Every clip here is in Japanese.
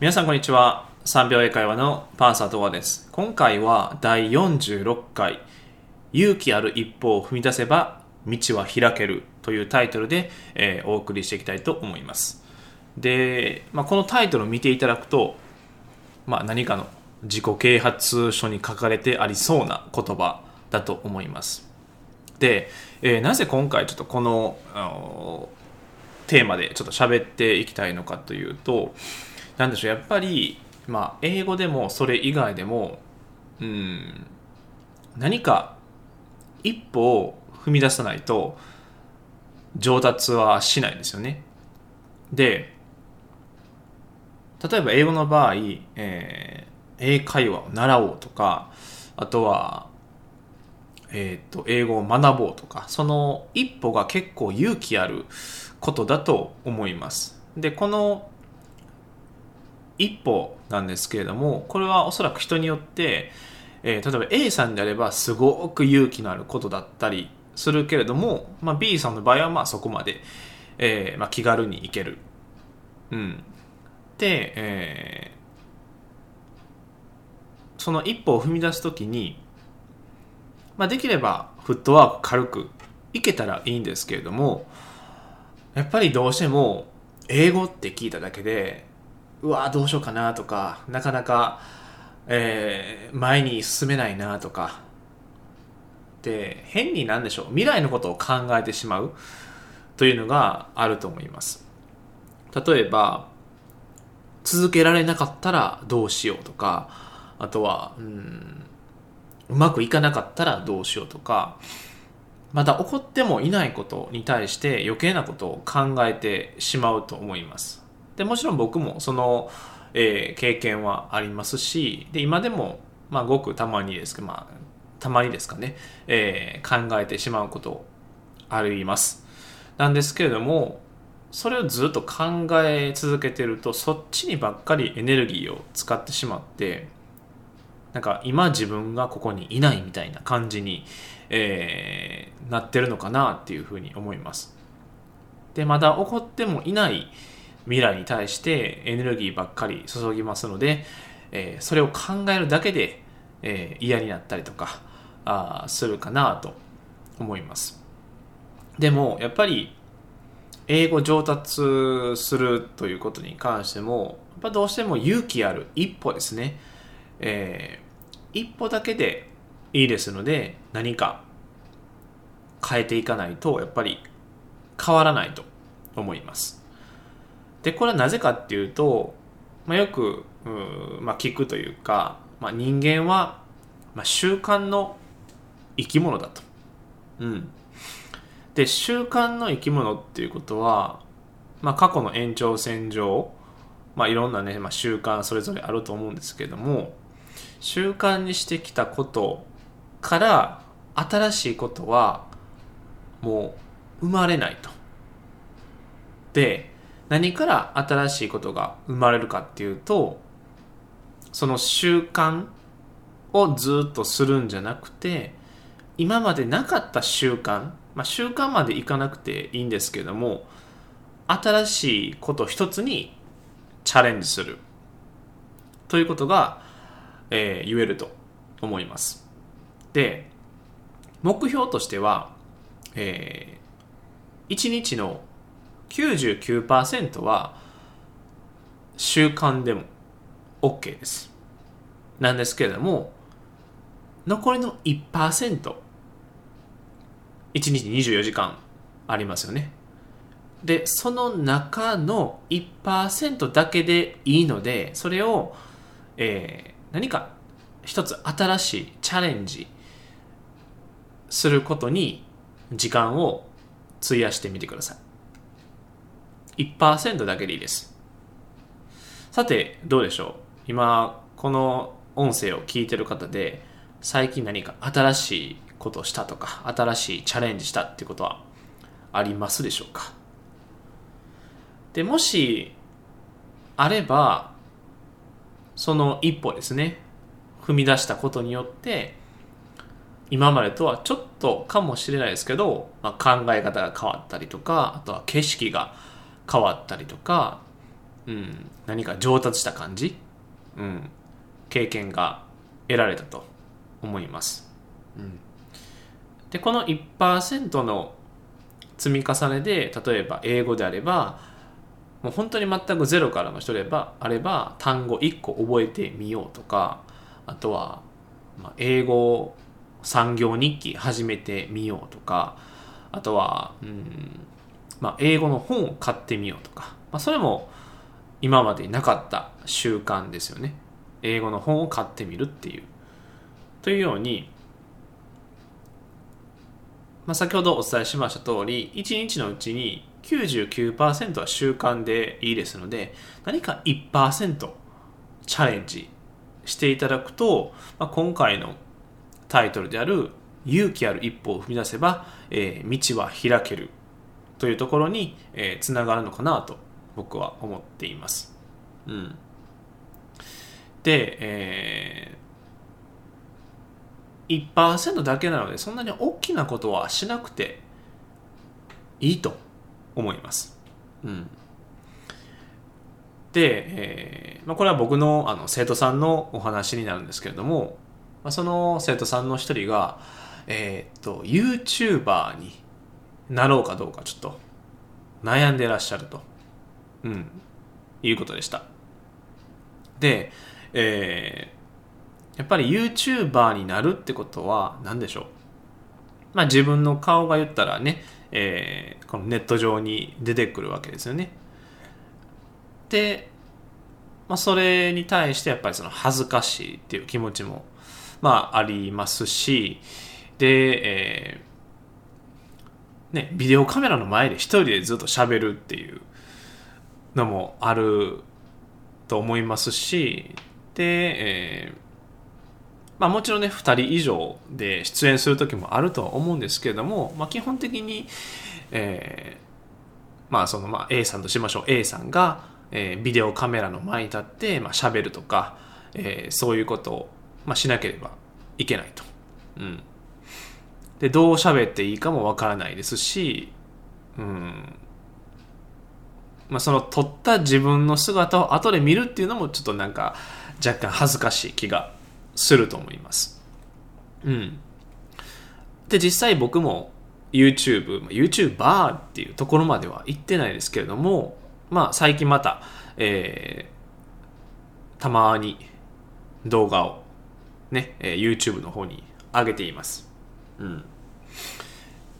皆さんこんにちは。3秒英会話のパンサートワです。今回は第46回。勇気ある一歩を踏み出せば道は開けるというタイトルで、えーお送りしていきたいと思います。で、まあ、このタイトルを見ていただくと、まあ、何かの自己啓発書に書かれてありそうな言葉だと思います。で、えーなぜ今回ちょっとこのあのテーマでちょっと喋っていきたいのかというとなんでしょうやっぱり、まあ、英語でもそれ以外でもうん何か一歩を踏み出さないと上達はしないですよね。で例えば英語の場合、えー英会話を習おうとかあとはえー、と英語を学ぼうとかその一歩が結構勇気あることだと思います。でこの一歩なんですけれどもこれはおそらく人によって、えー例えば A さんであればすごく勇気のあることだったりするけれども、まあ、B さんの場合はまあそこまで、えーまあ、気軽に行ける、うん、で、えーその一歩を踏み出す時にまあ、できればフットワーク軽くいけたらいいんですけれどもやっぱりどうしても英語って聞いただけでうわどうしようかなとかなかなか、えー前に進めないなとか。で変になんでしょう。未来のことを考えてしまうというのがあると思います。例えば続けられなかったらどうしようとかあとはうんうまくいかなかったらどうしようとかまだ起こってもいないことに対して余計なことを考えてしまうと思います。でもちろん僕もその、えー経験はありますしで今でも、まあ、ごくたまにですけど、まあ、たまにですかね、えー考えてしまうことありますなんですけれどもそれをずっと考え続けてるとそっちにばっかりエネルギーを使ってしまってなんか今自分がここにいないみたいな感じに、えーなってるのかなっていうふうに思います。で、まだ起こってもいない未来に対してエネルギーばっかり注ぎますので、えーそれを考えるだけで、えー嫌になったりとかあするかなと思います。でも、やっぱり英語上達するということに関しても、やっぱどうしても勇気ある一歩ですね。えー一歩だけでいいですので何か変えていかないとやっぱり変わらないと思いますでこれはなぜかっていうと、まあ、よくう、まあ、聞くというか、まあ、人間は、まあ、習慣の生き物だとうんで習慣の生き物っていうことは、まあ、過去の延長線上、まあ、いろんなね、まあ、習慣それぞれあると思うんですけども習慣にしてきたことから新しいことはもう生まれないと。で何から新しいことが生まれるかっていうとその習慣をずっとするんじゃなくて今までなかった習慣、まあ、習慣までいかなくていいんですけども新しいこと一つにチャレンジするということがえー言えると思います。で、目標としては、え1日の99%は習慣でも OK です。なんですけれども、残りの1%、1日24時間ありますよね。で、その中の1%だけでいいので、それを、えー何か一つ新しいチャレンジすることに時間を費やしてみてください。1%だけでいいです。さて、どうでしょう今、この音声を聞いてる方で、最近何か新しいことをしたとか、新しいチャレンジしたってことはありますでしょうか？で、もし、あれば、その一歩ですね踏み出したことによって今までとはちょっとかもしれないですけど、まあ、考え方が変わったりとかあとは景色が変わったりとかうん、何か上達した感じ、うん、経験が得られたと思います。うん、でこの1%の積み重ねで例えば英語であればもう本当に全くゼロからの人であれば単語1個覚えてみようとかあとは、ま、英語産業日記始めてみようとかあとは、うんまあ、英語の本を買ってみようとか、まあ、それも今までなかった習慣ですよね。英語の本を買ってみるっていう。というように、まあ、先ほどお伝えしました通り1日のうちに99%は習慣でいいですので何か1%チャレンジしていただくと、まあ、今回のタイトルである勇気ある一歩を踏み出せば、えー道は開ける。というところに、えーつながるのかなと僕は思っています。うん、で、えー、1%だけなのでそんなに大きなことはしなくていいと思います。うん、で、えーまあ、これは僕のあの生徒さんのお話になるんですけれども、まあ、その生徒さんの一人が、えーっと YouTuber になろうかどうかちょっと悩んでらっしゃると、うん、いうことでした。で、えーやっぱり YouTuber になるってことは何でしょうまあ自分の顔が言ったらね、えーこのネット上に出てくるわけですよね。で、まあ、それに対してやっぱりその恥ずかしいっていう気持ちもまあありますしで、えーね、ビデオカメラの前で一人でずっと喋るっていうのもあると思いますしで、えーまあ、もちろんね2人以上で出演する時もあるとは思うんですけれども、まあ、基本的に、えーまあそのまあ A さんとしましょう A さんが、えービデオカメラの前に立ってまあ喋るとか、えーそういうことを、まあ、しなければいけないと。うん、でどう喋っていいかもわからないですし、うんまあ、その撮った自分の姿を後で見るっていうのもちょっとなんか若干恥ずかしい気がすると思います。うん、で実際僕も YouTube、YouTuber っていうところまでは行ってないですけれども、まあ、最近また、えーたまに動画をね、え YouTube の方に上げています。うん、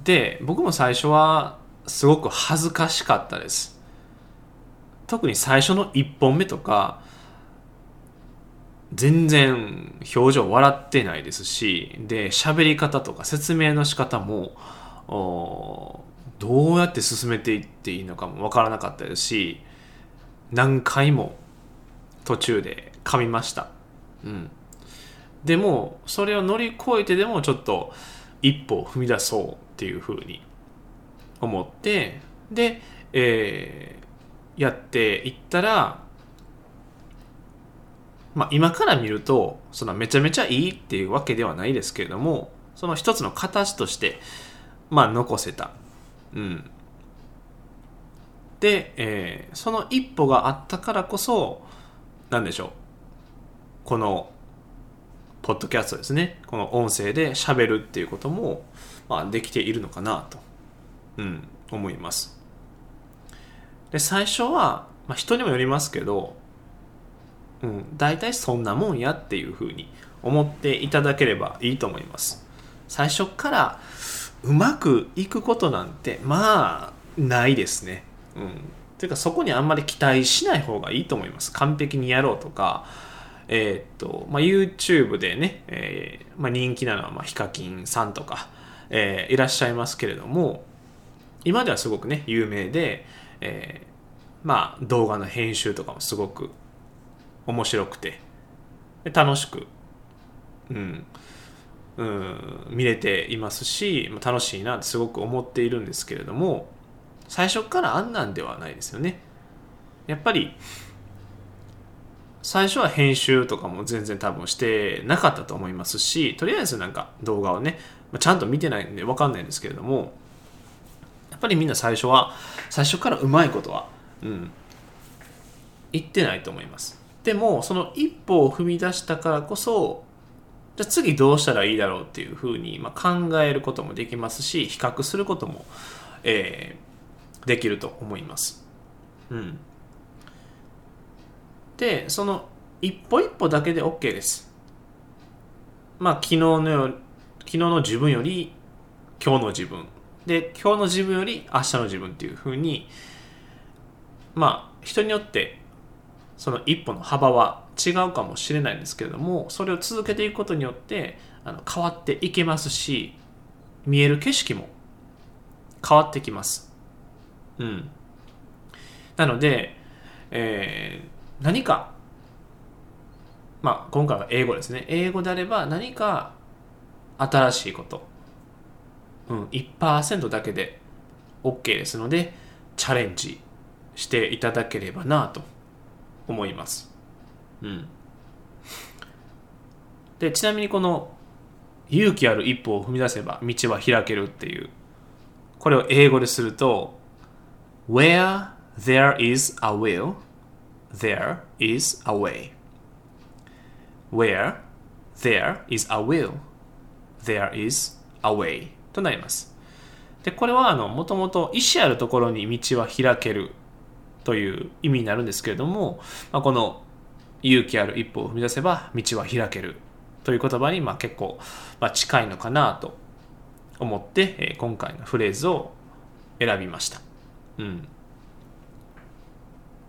で僕も最初はすごく恥ずかしかったです。特に最初の1本目とか全然表情笑ってないですしで喋り方とか説明の仕方もどうやって進めていっていいのかもわからなかったですし何回も途中で噛みました、うん、でもそれを乗り越えてでもちょっと一歩を踏み出そう。っていうふうに思ってで、えーやっていったらまあ、今から見るとそのめちゃめちゃいいっていうわけではないですけれどもその一つの形として、まあ、残せた。うん、で、えーその一歩があったからこそなんでしょう。このポッドキャストですね。この音声で喋るっていうことも、まあ、できているのかなと、うん、思います。で最初は、まあ、人にもよりますけどうん、大体そんなもんやっていうふうに思っていただければいいと思います。最初からうまくいくことなんてまあないですね。うん。ていうかそこにあんまり期待しない方がいいと思います。完璧にやろうとかえーっと、まあ、YouTube でね、えーまあ、人気なのは、まあ、ヒカキンさんとか、えーいらっしゃいますけれども今ではすごくね有名で、えーまあ動画の編集とかもすごく面白くて楽しく、うん、うん見れていますし楽しいなってすごく思っているんですけれども最初からあんなんではないですよね。やっぱり最初は編集とかも全然多分してなかったと思いますしとりあえずなんか動画をねまあちゃんと見てないんで分かんないんですけれどもやっぱりみんな最初は最初からうまいことは、うん、行ってないと思います。でもその一歩を踏み出したからこそじゃあ次どうしたらいいだろうっていうふうに、まあ、考えることもできますし比較することも、えー、できると思います。うん。でその一歩一歩だけで OK です。まあ昨日のよ昨日の自分より今日の自分。で今日の自分より明日の自分っていうふうにまあ人によってその一歩の幅は違うかもしれないんですけれどもそれを続けていくことによってあの変わっていけますし見える景色も変わってきます。うん。なので、えー、何かまあ今回は英語ですね。英語であれば何か新しいこと。うん、1%だけで OK ですのでチャレンジしていただければなと思います。うん、でちなみにこの勇気ある一歩を踏み出せば道は開けるっていうこれを英語ですると Where there is a will there is a way. Where there is a will. There is a way となります。で、これはあの、もともと意思あるところに道は開けるという意味になるんですけれども、まあ、この勇気ある一歩を踏み出せば道は開けるという言葉にまあ結構まあ近いのかなと思って、え、今回のフレーズを選びました。うん。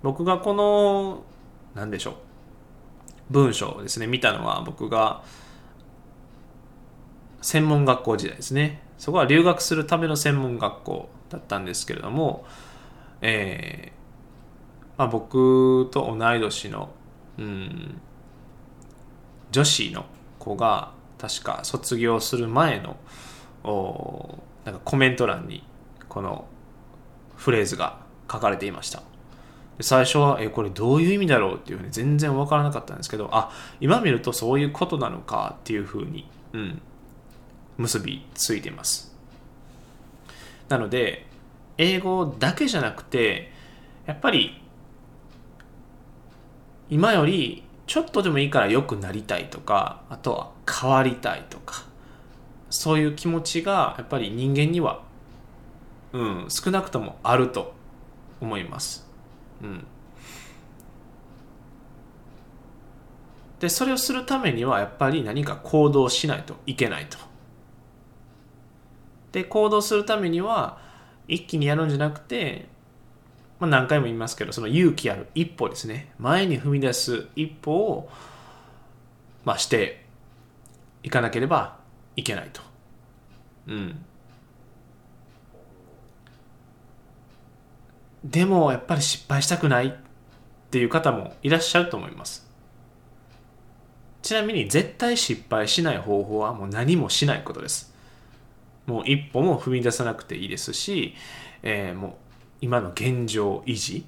僕がこの、なんでしょう。文章をですね、見たのは僕が専門学校時代ですね。そこは留学するための専門学校だったんですけれども、えーまあ、僕と同い年の、うん、女子の子が確か卒業する前のおなんかコメント欄にこのフレーズが書かれていましたで最初はえこれどういう意味だろうっていうふうに全然わからなかったんですけどあ今見るとそういうことなのかっていうふうに、うん、結びついていますなので英語だけじゃなくてやっぱり今よりちょっとでもいいから良くなりたいとかあとは変わりたいとかそういう気持ちがやっぱり人間には、うん、少なくともあると思います。うん、でそれをするためにはやっぱり何か行動しないといけないと。で行動するためには一気にやるんじゃなくて、まあ、何回も言いますけどその勇気ある一歩ですね。前に踏み出す一歩を、まあ、していかなければいけないと。うん。でもやっぱり失敗したくないっていう方もいらっしゃると思います。ちなみに絶対失敗しない方法はもう何もしないことです。もう一歩も踏み出さなくていいですし、えー、もう今の現状維持、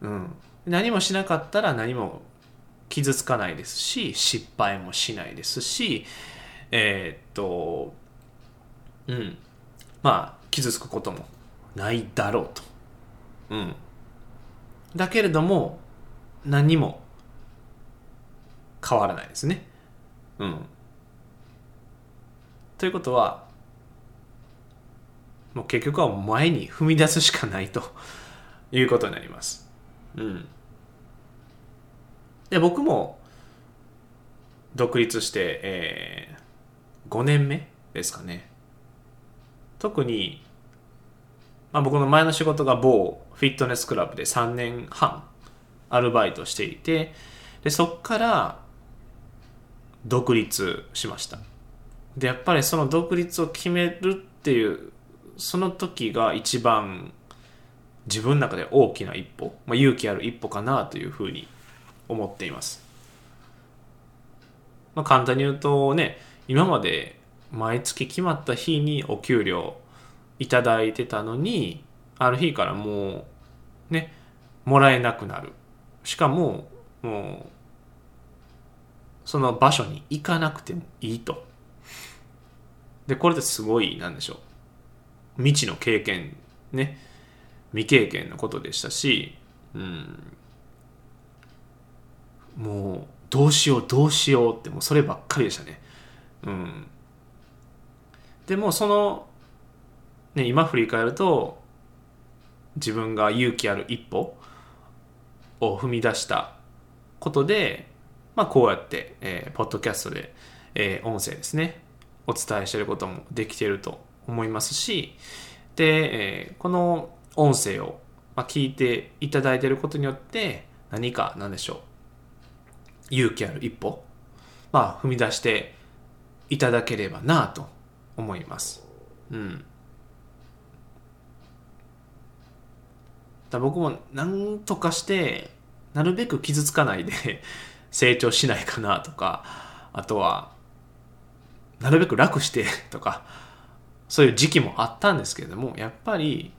うん、何もしなかったら何も傷つかないですし失敗もしないですしえー、っとうん。まあ傷つくこともないだろうと、うん、だけれども何も変わらないですね。うん。ということはもう結局は前に踏み出すしかないと いうことになります。うん。で、僕も独立して、えー、5年目ですかね。特に、まあ、僕の前の仕事が某フィットネスクラブで3年半アルバイトしていて、で、そっから独立しました。で、やっぱりその独立を決めるっていうその時が一番自分の中で大きな一歩、まあ、勇気ある一歩かなというふうに思っています。まあ、簡単に言うとね、今まで毎月決まった日にお給料いただいてたのに、ある日からもうね、もらえなくなる。しかも、もう、その場所に行かなくてもいいと。で、これですごい、なんでしょう。未知の経験ね。未経験のことでしたし、うん、どうしようどうしようってもうそればっかりでしたね。うん。でもそのね今振り返ると自分が勇気ある一歩を踏み出したことで、まあ、こうやって、えー、ポッドキャストで、えー、音声ですねお伝えしていることもできていると思いますしで、え、この音声を、ま、聞いていただいていることによって何か何でしょう勇気ある一歩、まあ、踏み出していただければなと思います。うん。だ僕も何とかしてなるべく傷つかないで成長しないかなとかあとはなるべく楽してとかそういう時期もあったんですけれどもやっぱり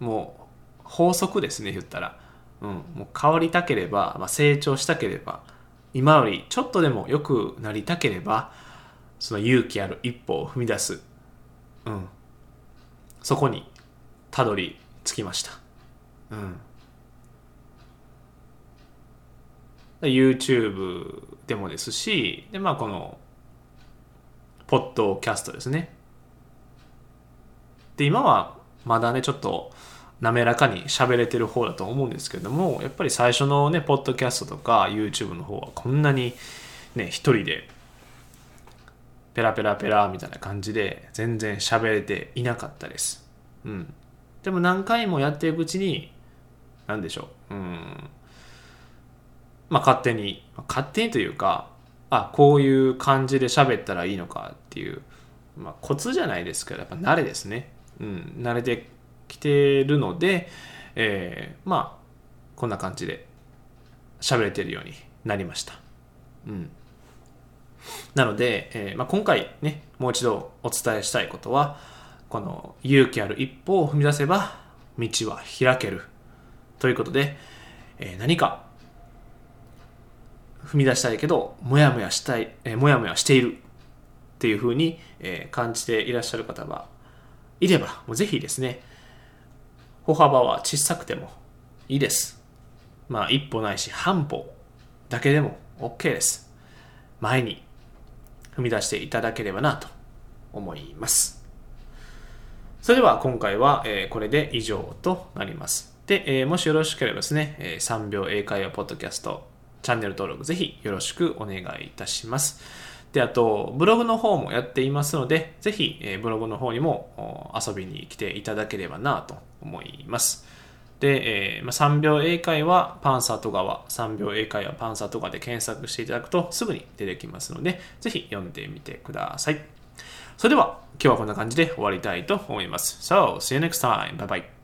もう法則ですね言ったら、うん、もう変わりたければ、まあ、成長したければ今よりちょっとでも良くなりたければその勇気ある一歩を踏み出す、うん、そこにたどり着きました、うん、YouTube でもですしでまあこのポッドキャストですね。で今はまだねちょっと滑らかに喋れてる方だと思うんですけどもやっぱり最初のねポッドキャストとか YouTube の方はこんなにね一人でペラペラペラみたいな感じで全然喋れていなかったです。うん。でも何回もやっていくうちに何でしょう。うん。まあ勝手に勝手にというかあこういう感じで喋ったらいいのかっていう、まあ、コツじゃないですけどやっぱ慣れですね。うん慣れてきてるので、えー、まあこんな感じで喋れてるようになりました。うん、なので、えーまあ、今回ねもう一度お伝えしたいことはこの勇気ある一歩を踏み出せば道は開けるということで、えー、何か踏み出したいけどもやもやしたい、えー、もやもやしているっていうふうに、えー、感じていらっしゃる方はいればもうぜひですね歩幅は小さくてもいいです。まあ一歩ないし半歩だけでも OK です。前に踏み出していただければなと思います。それでは今回は、えこれで以上となります。で、えもしよろしければですね、え3秒英会話ポッドキャストチャンネル登録ぜひよろしくお願いいたします。で、あと、ブログの方もやっていますので、ぜひ、えブログの方にも遊びに来ていただければなと思います。で、えー、ま、3秒英会話パンサート川、3秒英会話パンサート川で検索していただくとすぐに出てきますので、ぜひ読んでみてください。それでは、今日はこんな感じで終わりたいと思います。So, see you next time. Bye bye.